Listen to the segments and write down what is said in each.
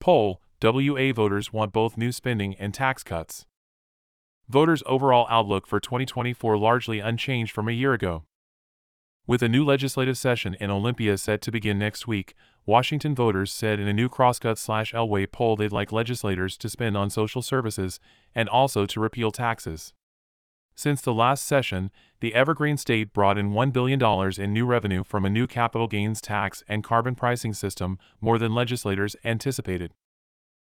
Poll WA voters want both new spending and tax cuts. Voters' overall outlook for 2024 largely unchanged from a year ago. With a new legislative session in Olympia set to begin next week, Washington voters said in a new Crosscut slash Elway poll they'd like legislators to spend on social services and also to repeal taxes. Since the last session, the Evergreen state brought in $1 billion in new revenue from a new capital gains tax and carbon pricing system, more than legislators anticipated.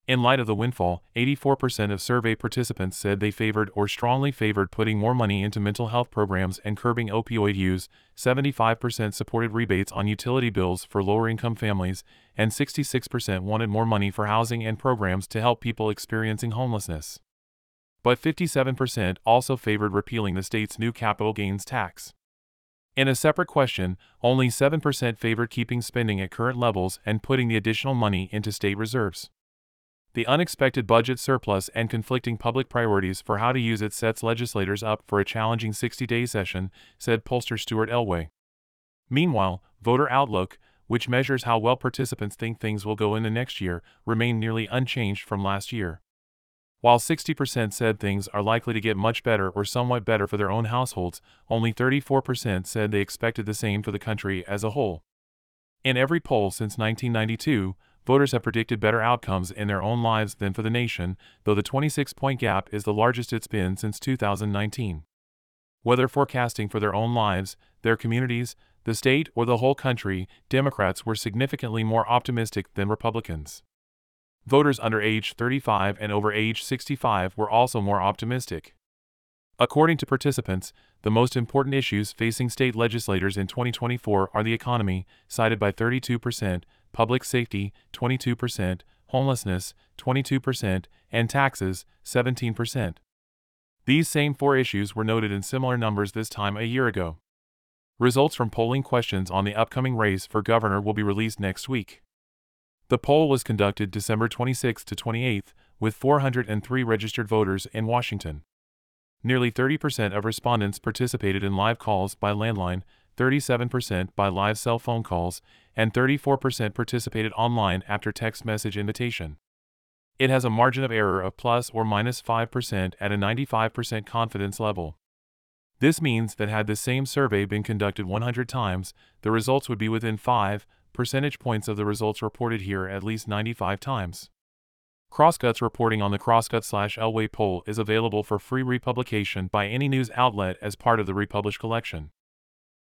In light of the windfall, 84% of survey participants said they favored or strongly favored putting more money into mental health programs and curbing opioid use, 75% supported rebates on utility bills for lower income families, and 66% wanted more money for housing and programs to help people experiencing homelessness but 57% also favored repealing the state's new capital gains tax. In a separate question, only 7% favored keeping spending at current levels and putting the additional money into state reserves. The unexpected budget surplus and conflicting public priorities for how to use it sets legislators up for a challenging 60 day session, said pollster Stuart Elway. Meanwhile, Voter Outlook, which measures how well participants think things will go in the next year, remained nearly unchanged from last year. While 60% said things are likely to get much better or somewhat better for their own households, only 34% said they expected the same for the country as a whole. In every poll since 1992, voters have predicted better outcomes in their own lives than for the nation, though the 26 point gap is the largest it's been since 2019. Whether forecasting for their own lives, their communities, the state, or the whole country, Democrats were significantly more optimistic than Republicans. Voters under age 35 and over age 65 were also more optimistic. According to participants, the most important issues facing state legislators in 2024 are the economy, cited by 32%, public safety, 22%, homelessness, 22%, and taxes, 17%. These same four issues were noted in similar numbers this time a year ago. Results from polling questions on the upcoming race for governor will be released next week. The poll was conducted December 26 to 28, with 403 registered voters in Washington. Nearly 30% of respondents participated in live calls by landline, 37% by live cell phone calls, and 34% participated online after text message invitation. It has a margin of error of plus or minus 5% at a 95% confidence level. This means that had the same survey been conducted 100 times, the results would be within 5, percentage points of the results reported here at least 95 times. Crosscuts reporting on the Crosscut slash Elway poll is available for free republication by any news outlet as part of the Republish collection.